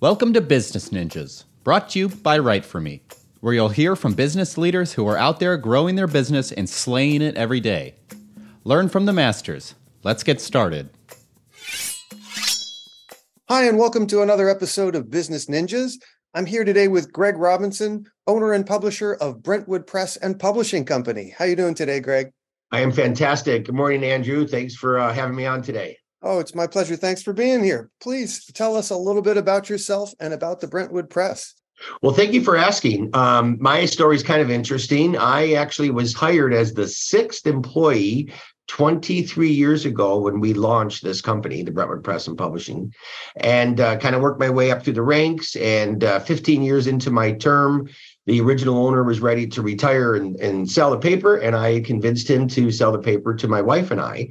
Welcome to Business Ninjas, brought to you by Write For Me, where you'll hear from business leaders who are out there growing their business and slaying it every day. Learn from the masters. Let's get started. Hi, and welcome to another episode of Business Ninjas. I'm here today with Greg Robinson, owner and publisher of Brentwood Press and Publishing Company. How are you doing today, Greg? I am fantastic. Good morning, Andrew. Thanks for uh, having me on today. Oh, it's my pleasure. Thanks for being here. Please tell us a little bit about yourself and about the Brentwood Press. Well, thank you for asking. Um, my story is kind of interesting. I actually was hired as the sixth employee 23 years ago when we launched this company, the Brentwood Press and Publishing, and uh, kind of worked my way up through the ranks. And uh, 15 years into my term, the original owner was ready to retire and, and sell the paper, and I convinced him to sell the paper to my wife and I.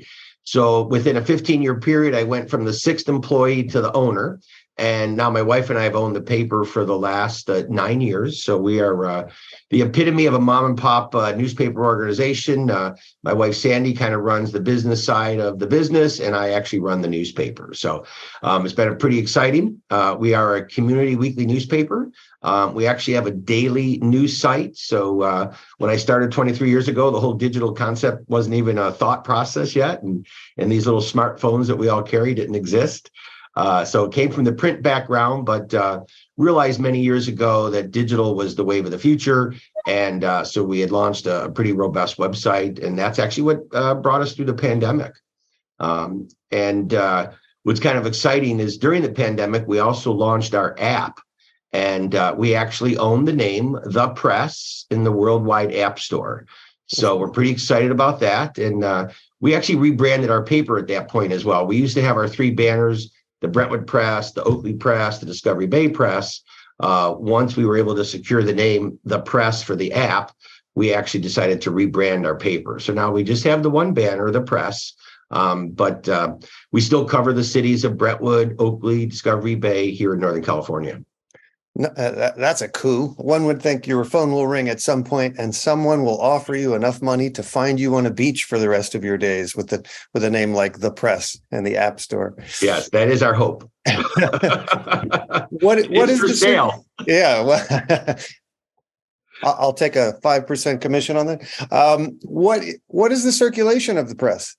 So within a 15 year period, I went from the sixth employee to the owner. And now my wife and I have owned the paper for the last uh, nine years. So we are uh, the epitome of a mom and pop uh, newspaper organization. Uh, my wife Sandy kind of runs the business side of the business, and I actually run the newspaper. So um, it's been pretty exciting. Uh, we are a community weekly newspaper. Um, we actually have a daily news site. So uh, when I started 23 years ago, the whole digital concept wasn't even a thought process yet, and and these little smartphones that we all carry didn't exist. Uh, so it came from the print background, but uh, realized many years ago that digital was the wave of the future. And uh, so we had launched a pretty robust website, and that's actually what uh, brought us through the pandemic. Um, and uh, what's kind of exciting is during the pandemic, we also launched our app. And we actually own the name The Press in the Worldwide App Store. So we're pretty excited about that. And we actually rebranded our paper at that point as well. We used to have our three banners the Brentwood Press, the Oakley Press, the Discovery Bay Press. Uh, once we were able to secure the name, the press for the app, we actually decided to rebrand our paper. So now we just have the one banner, the press, um, but uh, we still cover the cities of Brentwood, Oakley, Discovery Bay here in Northern California. No, uh, that, that's a coup. One would think your phone will ring at some point, and someone will offer you enough money to find you on a beach for the rest of your days with the with a name like the Press and the App Store. Yes, that is our hope. what what is for the sale? Yeah, well, I'll take a five percent commission on that. Um, what what is the circulation of the press?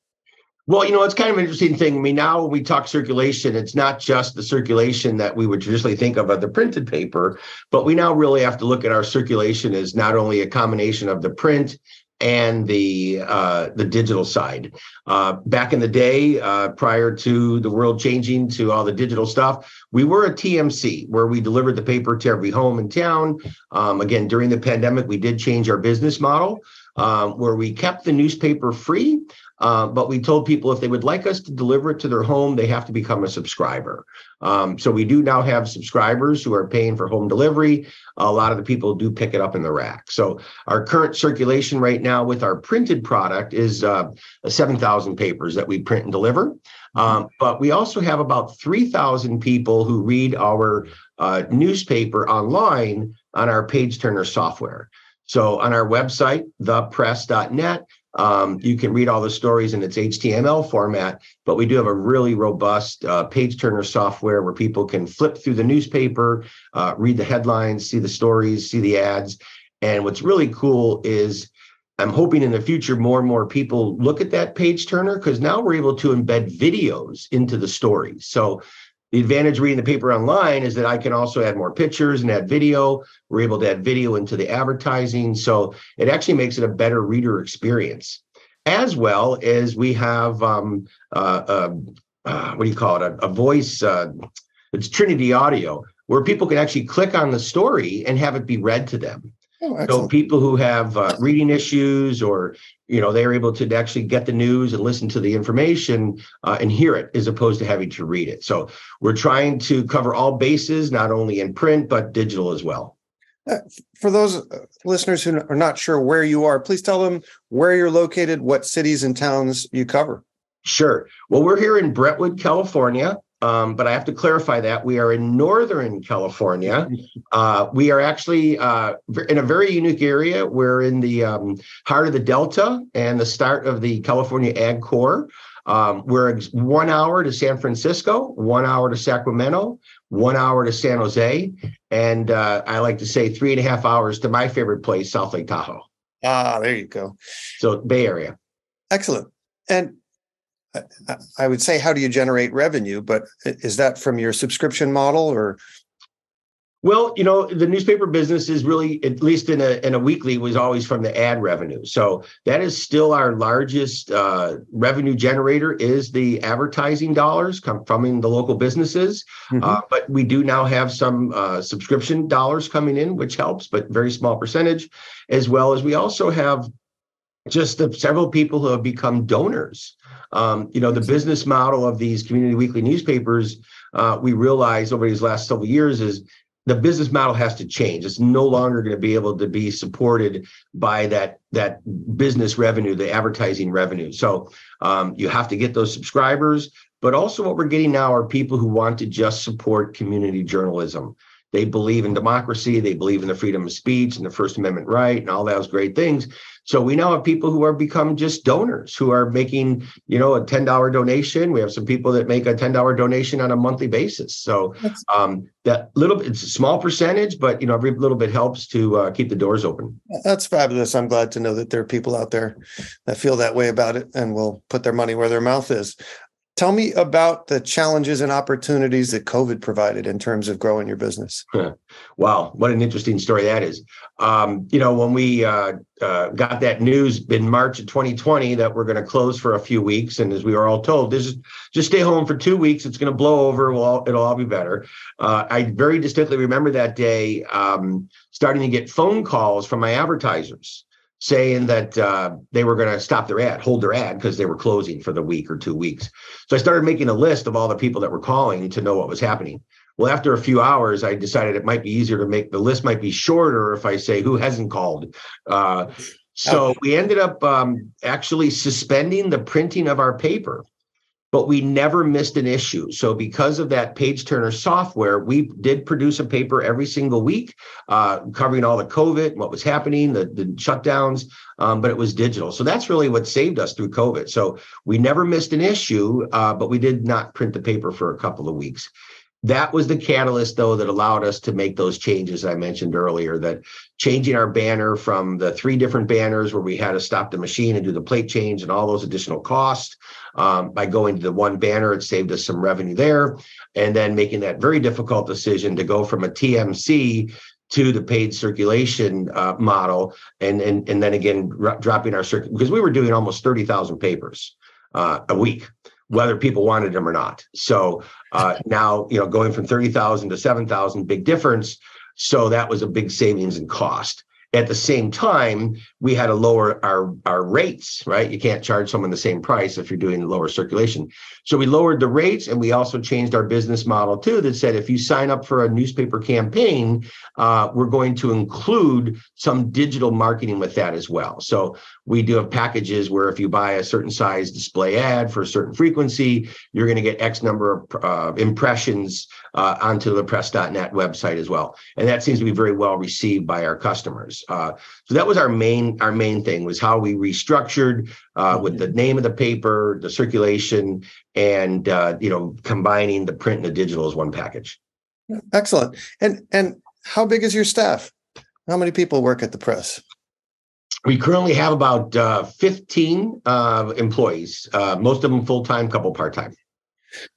Well, you know, it's kind of an interesting thing. I mean, now when we talk circulation, it's not just the circulation that we would traditionally think of of the printed paper, but we now really have to look at our circulation as not only a combination of the print and the uh, the digital side. Uh, back in the day, uh, prior to the world changing to all the digital stuff, we were a TMC where we delivered the paper to every home in town. Um, again, during the pandemic, we did change our business model. Um, where we kept the newspaper free, uh, but we told people if they would like us to deliver it to their home, they have to become a subscriber. Um, so we do now have subscribers who are paying for home delivery. A lot of the people do pick it up in the rack. So our current circulation right now with our printed product is uh, 7,000 papers that we print and deliver. Um, but we also have about 3,000 people who read our uh, newspaper online on our page turner software. So on our website, thepress.net, um, you can read all the stories in its HTML format, but we do have a really robust uh, page turner software where people can flip through the newspaper, uh, read the headlines, see the stories, see the ads. And what's really cool is I'm hoping in the future more and more people look at that page turner because now we're able to embed videos into the stories. So the advantage reading the paper online is that I can also add more pictures and add video. We're able to add video into the advertising. So it actually makes it a better reader experience. As well as we have, um, uh, uh, uh, what do you call it, a, a voice, uh, it's Trinity Audio, where people can actually click on the story and have it be read to them. Oh, so people who have uh, reading issues or you know they're able to actually get the news and listen to the information uh, and hear it as opposed to having to read it. So we're trying to cover all bases not only in print but digital as well. Uh, for those uh, listeners who are not sure where you are please tell them where you're located what cities and towns you cover. Sure. Well we're here in brentwood california um, but I have to clarify that we are in Northern California. Uh, we are actually uh, in a very unique area. We're in the um, heart of the Delta and the start of the California Ag Core. Um, we're one hour to San Francisco, one hour to Sacramento, one hour to San Jose, and uh, I like to say three and a half hours to my favorite place, South Lake Tahoe. Ah, there you go. So Bay Area. Excellent. And I- would say, how do you generate revenue? But is that from your subscription model or? Well, you know, the newspaper business is really, at least in a in a weekly, was always from the ad revenue. So that is still our largest uh, revenue generator is the advertising dollars come from in the local businesses. Uh, but we do now have some uh, subscription dollars coming in, which helps, but very small percentage, as well as we also have just the several people who have become donors. Um, you know, the business model of these community weekly newspapers, uh, we realized over these last several years is the business model has to change. It's no longer going to be able to be supported by that that business revenue, the advertising revenue. So um, you have to get those subscribers, but also what we're getting now are people who want to just support community journalism. They believe in democracy, they believe in the freedom of speech and the First Amendment right, and all those great things. So we now have people who are become just donors who are making, you know, a ten dollar donation. We have some people that make a ten dollar donation on a monthly basis. So um, that little, it's a small percentage, but you know, every little bit helps to uh, keep the doors open. That's fabulous. I'm glad to know that there are people out there that feel that way about it and will put their money where their mouth is. Tell me about the challenges and opportunities that COVID provided in terms of growing your business. Wow, what an interesting story that is. Um, you know, when we uh, uh, got that news in March of 2020 that we're going to close for a few weeks, and as we were all told, this is just stay home for two weeks. It's going to blow over. We'll all, it'll all be better. Uh, I very distinctly remember that day um, starting to get phone calls from my advertisers saying that uh, they were going to stop their ad, hold their ad because they were closing for the week or two weeks. So I started making a list of all the people that were calling to know what was happening. Well, after a few hours, I decided it might be easier to make the list might be shorter if I say who hasn't called. Uh, so we ended up um, actually suspending the printing of our paper, but we never missed an issue. So because of that page turner software, we did produce a paper every single week, uh, covering all the COVID, what was happening, the, the shutdowns, um, but it was digital. So that's really what saved us through COVID. So we never missed an issue, uh, but we did not print the paper for a couple of weeks that was the catalyst though that allowed us to make those changes i mentioned earlier that changing our banner from the three different banners where we had to stop the machine and do the plate change and all those additional costs um, by going to the one banner it saved us some revenue there. And then making that very difficult decision to go from a tmc to the paid circulation uh, model and, and and then again r- dropping our circuit because we were doing almost 30,000 papers uh, a week whether people wanted them or not so uh, now, you know, going from 30,000 to 7,000, big difference. So that was a big savings in cost. At the same time, we had to lower our, our rates, right? You can't charge someone the same price if you're doing lower circulation. So we lowered the rates and we also changed our business model too that said if you sign up for a newspaper campaign, uh, we're going to include some digital marketing with that as well. So we do have packages where if you buy a certain size display ad for a certain frequency, you're going to get X number of uh, impressions uh, onto thepress.net website as well. And that seems to be very well received by our customers. Uh, so that was our main our main thing was how we restructured uh, with the name of the paper, the circulation, and uh, you know combining the print and the digital as one package. Excellent. And and how big is your staff? How many people work at the press? We currently have about uh, 15 uh, employees, uh, most of them full time, couple part time.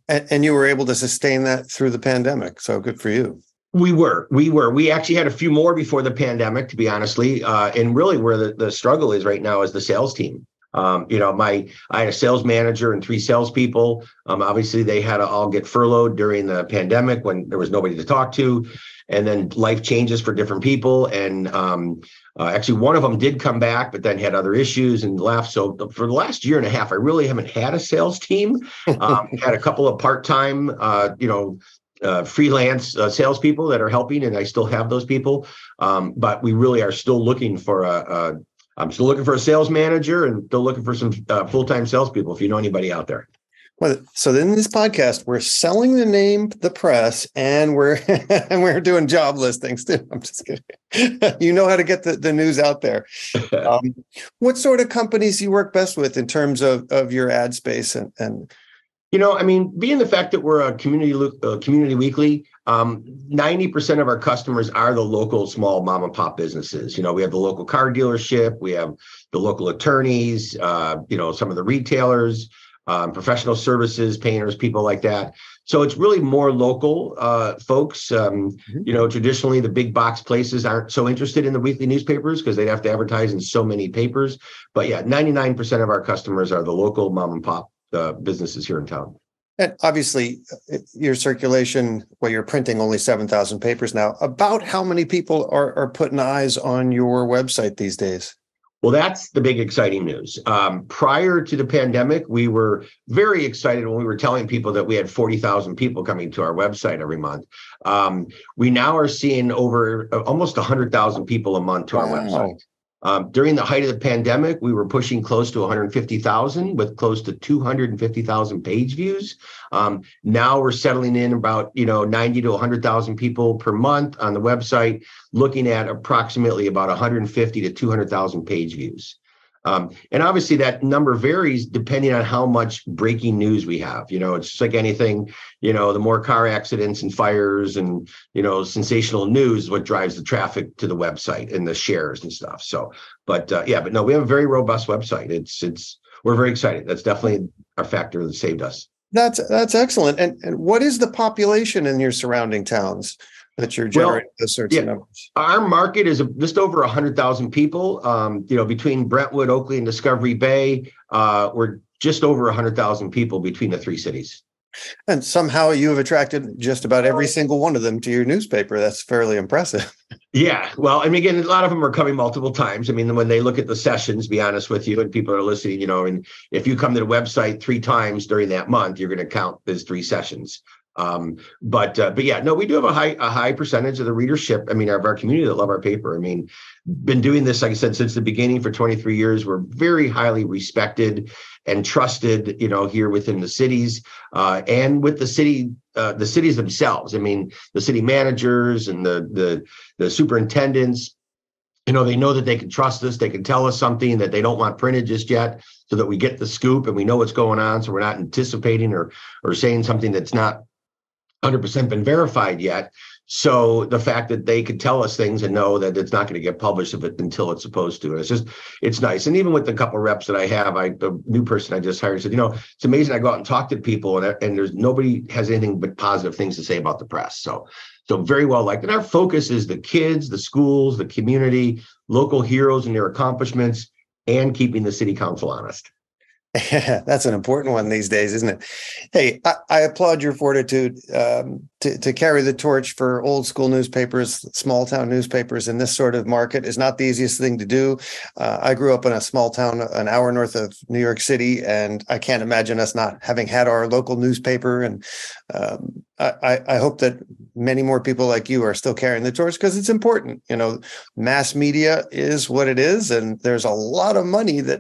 And, and you were able to sustain that through the pandemic. So good for you. We were, we were. We actually had a few more before the pandemic, to be honestly. Uh, and really, where the, the struggle is right now is the sales team. Um, you know, my I had a sales manager and three salespeople. Um, obviously, they had to all get furloughed during the pandemic when there was nobody to talk to, and then life changes for different people. And um, uh, actually, one of them did come back, but then had other issues and left. So for the last year and a half, I really haven't had a sales team. Um, had a couple of part time, uh, you know, uh, freelance uh, salespeople that are helping, and I still have those people. Um, but we really are still looking for a, a. I'm still looking for a sales manager, and still looking for some uh, full time salespeople. If you know anybody out there, Well, so in this podcast, we're selling the name the press and we're and we're doing job listings too. I'm just kidding. you know how to get the, the news out there. Um, what sort of companies you work best with in terms of, of your ad space and, and you know, I mean, being the fact that we're a community community weekly, um, 90% of our customers are the local small mom and pop businesses. You know, we have the local car dealership, we have the local attorneys, uh, you know, some of the retailers, um, professional services, painters, people like that. So it's really more local uh, folks. Um, mm-hmm. You know, traditionally the big box places aren't so interested in the weekly newspapers because they'd have to advertise in so many papers. But yeah, 99% of our customers are the local mom and pop uh, businesses here in town. And obviously, uh, your circulation, well, you're printing only 7,000 papers now. About how many people are, are putting eyes on your website these days? Well, that's the big exciting news. Um, prior to the pandemic, we were very excited when we were telling people that we had 40,000 people coming to our website every month. Um, we now are seeing over uh, almost 100,000 people a month to wow. our website. Um, during the height of the pandemic, we were pushing close to 150,000 with close to 250,000 page views. Um, now we're settling in about you know 90 to 100,000 people per month on the website, looking at approximately about 150 to 200,000 page views. Um, and obviously, that number varies depending on how much breaking news we have. You know, it's just like anything. You know, the more car accidents and fires and you know sensational news, what drives the traffic to the website and the shares and stuff. So, but uh, yeah, but no, we have a very robust website. It's it's we're very excited. That's definitely our factor that saved us. That's that's excellent. And and what is the population in your surrounding towns? That you're generating well, those sorts yeah, of numbers? Our market is just over 100,000 people. Um, you know, between Brentwood, Oakley, and Discovery Bay, uh, we're just over 100,000 people between the three cities. And somehow you have attracted just about every single one of them to your newspaper. That's fairly impressive. Yeah. Well, I mean, again, a lot of them are coming multiple times. I mean, when they look at the sessions, be honest with you, and people are listening, you know, and if you come to the website three times during that month, you're going to count as three sessions. Um, but uh, but yeah, no, we do have a high a high percentage of the readership. I mean, of our community that love our paper. I mean, been doing this, like I said, since the beginning for 23 years. We're very highly respected and trusted, you know, here within the cities uh, and with the city, uh, the cities themselves. I mean, the city managers and the the the superintendents. You know, they know that they can trust us. They can tell us something that they don't want printed just yet, so that we get the scoop and we know what's going on. So we're not anticipating or or saying something that's not 100% been verified yet. So the fact that they could tell us things and know that it's not going to get published if it, until it's supposed to, it's just it's nice. And even with the couple reps that I have, I the new person I just hired said, you know, it's amazing. I go out and talk to people, and and there's nobody has anything but positive things to say about the press. So so very well liked. And our focus is the kids, the schools, the community, local heroes and their accomplishments, and keeping the city council honest. Yeah, that's an important one these days, isn't it? Hey, I, I applaud your fortitude um, to, to carry the torch for old school newspapers, small town newspapers in this sort of market is not the easiest thing to do. Uh, I grew up in a small town an hour north of New York City, and I can't imagine us not having had our local newspaper. And um, I, I hope that many more people like you are still carrying the torch because it's important. You know, mass media is what it is, and there's a lot of money that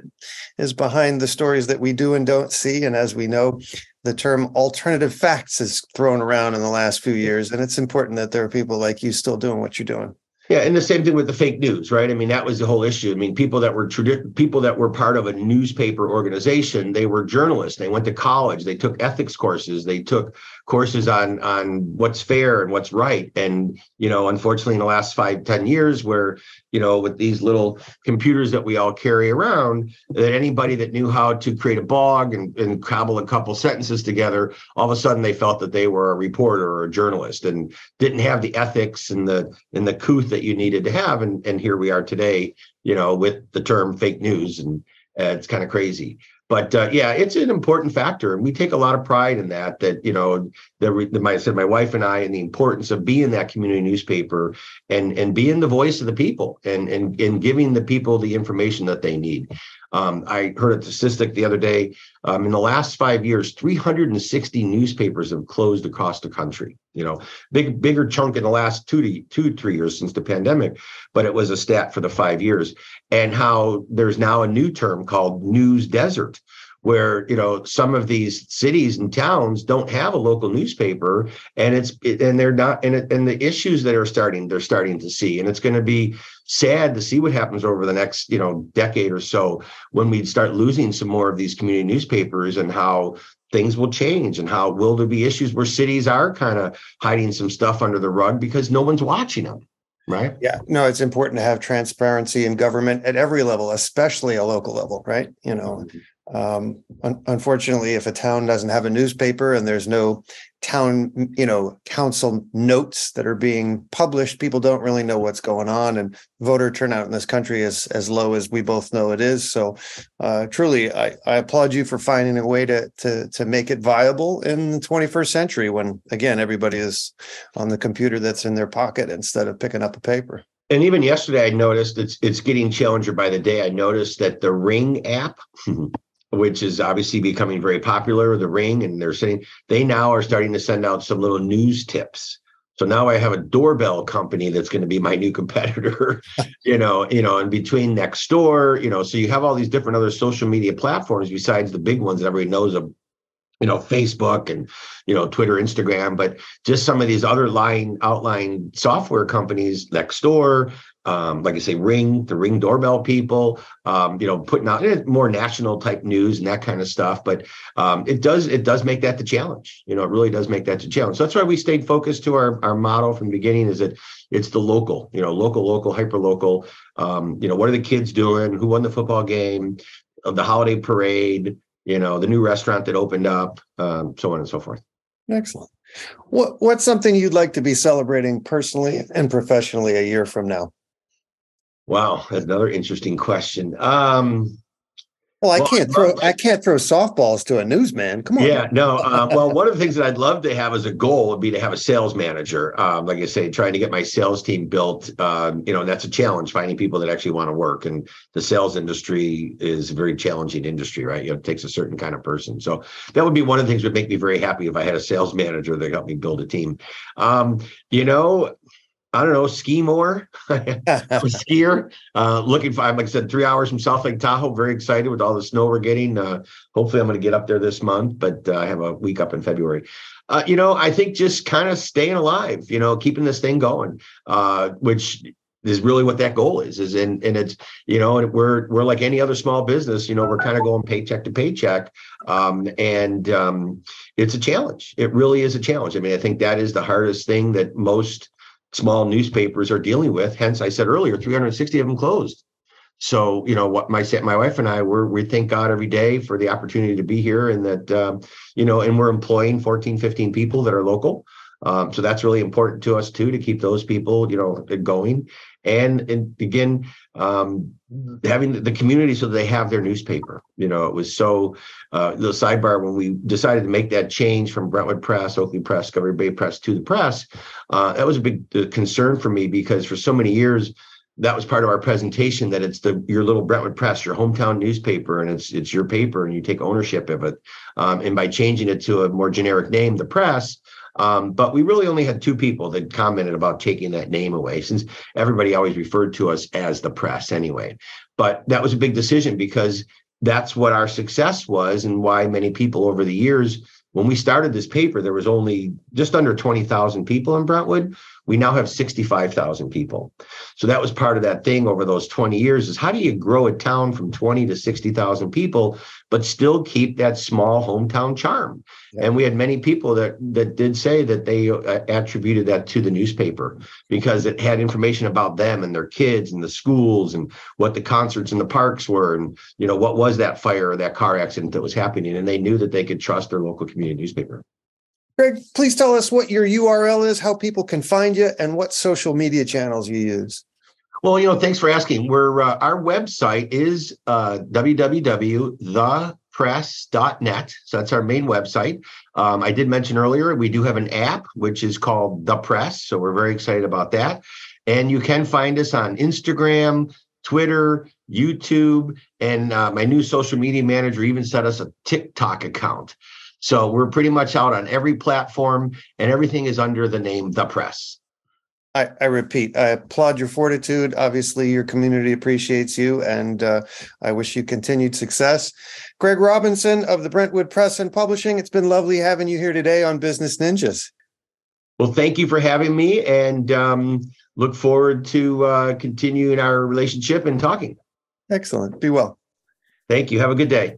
is behind the stories that we do and don't see. And as we know, the term alternative facts is thrown around in the last few years, and it's important that there are people like you still doing what you're doing. Yeah, and the same thing with the fake news, right? I mean, that was the whole issue. I mean, people that were tradi- people that were part of a newspaper organization, they were journalists. They went to college. They took ethics courses. They took courses on on what's fair and what's right. And you know, unfortunately, in the last five ten years, where you know, with these little computers that we all carry around, that anybody that knew how to create a blog and, and cobble a couple sentences together, all of a sudden they felt that they were a reporter or a journalist and didn't have the ethics and the and the couth that you needed to have. And and here we are today, you know, with the term fake news, and uh, it's kind of crazy but uh, yeah, it's an important factor, and we take a lot of pride in that. That you know, the, my said my wife and I, and the importance of being that community newspaper and and being the voice of the people, and and and giving the people the information that they need. Um, I heard a statistic the other day. Um, in the last five years, 360 newspapers have closed across the country. You know, big bigger chunk in the last two to two three years since the pandemic, but it was a stat for the five years. And how there's now a new term called news desert, where you know some of these cities and towns don't have a local newspaper and it's and they're not and, it, and the issues that are starting they're starting to see and it's going to be sad to see what happens over the next you know decade or so when we start losing some more of these community newspapers and how things will change and how will there be issues where cities are kind of hiding some stuff under the rug because no one's watching them right yeah no it's important to have transparency in government at every level especially a local level right you know mm-hmm. Um, un- unfortunately, if a town doesn't have a newspaper and there's no town, you know, council notes that are being published, people don't really know what's going on. And voter turnout in this country is as low as we both know it is. So, uh, truly, I, I applaud you for finding a way to to to make it viable in the 21st century when, again, everybody is on the computer that's in their pocket instead of picking up a paper and even yesterday, I noticed it's it's getting challenger by the day. I noticed that the Ring app which is obviously becoming very popular, the ring, and they're saying they now are starting to send out some little news tips. So now I have a doorbell company that's going to be my new competitor, you know, you know, in between Nextdoor, you know, so you have all these different other social media platforms besides the big ones that everybody knows of, you know, Facebook and, you know, Twitter, Instagram, but just some of these other line outline software companies, Nextdoor, um, like I say, Ring, the Ring doorbell people, um, you know, putting out eh, more national type news and that kind of stuff. But um, it does it does make that the challenge. You know, it really does make that the challenge. So that's why we stayed focused to our our model from the beginning. Is that it's the local, you know, local, local, hyper local. Um, you know, what are the kids doing? Who won the football game? The holiday parade. You know, the new restaurant that opened up, um, so on and so forth. Excellent. What what's something you'd like to be celebrating personally and professionally a year from now? Wow, that's another interesting question. Um, well, I well, can't throw I can't throw softballs to a newsman. Come on. Yeah, no. Uh, well, one of the things that I'd love to have as a goal would be to have a sales manager. Um, like I say, trying to get my sales team built. Um, you know, and that's a challenge finding people that actually want to work. And the sales industry is a very challenging industry, right? You know, it takes a certain kind of person. So that would be one of the things that would make me very happy if I had a sales manager that helped me build a team. Um, you know, I don't know, ski more. Skier. Uh, looking for, like I said, three hours from South Lake Tahoe. Very excited with all the snow we're getting. Uh, hopefully, I'm going to get up there this month, but uh, I have a week up in February. Uh, you know, I think just kind of staying alive, you know, keeping this thing going, uh, which is really what that goal is. Is in, and it's, you know, we're we're like any other small business, you know, we're kind of going paycheck to paycheck. Um, and um, it's a challenge. It really is a challenge. I mean, I think that is the hardest thing that most small newspapers are dealing with. Hence, I said earlier, 360 of them closed. So, you know, what my my wife and I were we thank God every day for the opportunity to be here, and that um, you know, and we're employing 14, 15 people that are local. Um, so that's really important to us too to keep those people, you know, going. And, and again, um, having the community so they have their newspaper. You know, it was so uh, the sidebar when we decided to make that change from Brentwood Press, Oakley Press, Discovery Bay Press to the press. Uh, that was a big uh, concern for me because for so many years that was part of our presentation that it's the your little Brentwood Press, your hometown newspaper, and it's it's your paper and you take ownership of it. Um, and by changing it to a more generic name, the press, um, but we really only had two people that commented about taking that name away, since everybody always referred to us as the press anyway. But that was a big decision because that's what our success was, and why many people over the years, when we started this paper, there was only just under 20,000 people in Brentwood. We now have 65,000 people. So that was part of that thing over those 20 years is how do you grow a town from 20 to 60,000 people, but still keep that small hometown charm? Yeah. And we had many people that, that did say that they uh, attributed that to the newspaper because it had information about them and their kids and the schools and what the concerts and the parks were. And, you know, what was that fire or that car accident that was happening? And they knew that they could trust their local community newspaper. Greg, please tell us what your URL is, how people can find you, and what social media channels you use. Well, you know, thanks for asking. We're uh, our website is uh, www.thepress.net. So that's our main website. Um, I did mention earlier we do have an app which is called The Press. So we're very excited about that. And you can find us on Instagram, Twitter, YouTube, and uh, my new social media manager even set us a TikTok account. So we're pretty much out on every platform and everything is under the name The Press. I, I repeat, I applaud your fortitude. Obviously, your community appreciates you, and uh, I wish you continued success. Greg Robinson of the Brentwood Press and Publishing, it's been lovely having you here today on Business Ninjas. Well, thank you for having me, and um, look forward to uh, continuing our relationship and talking. Excellent. Be well. Thank you. Have a good day.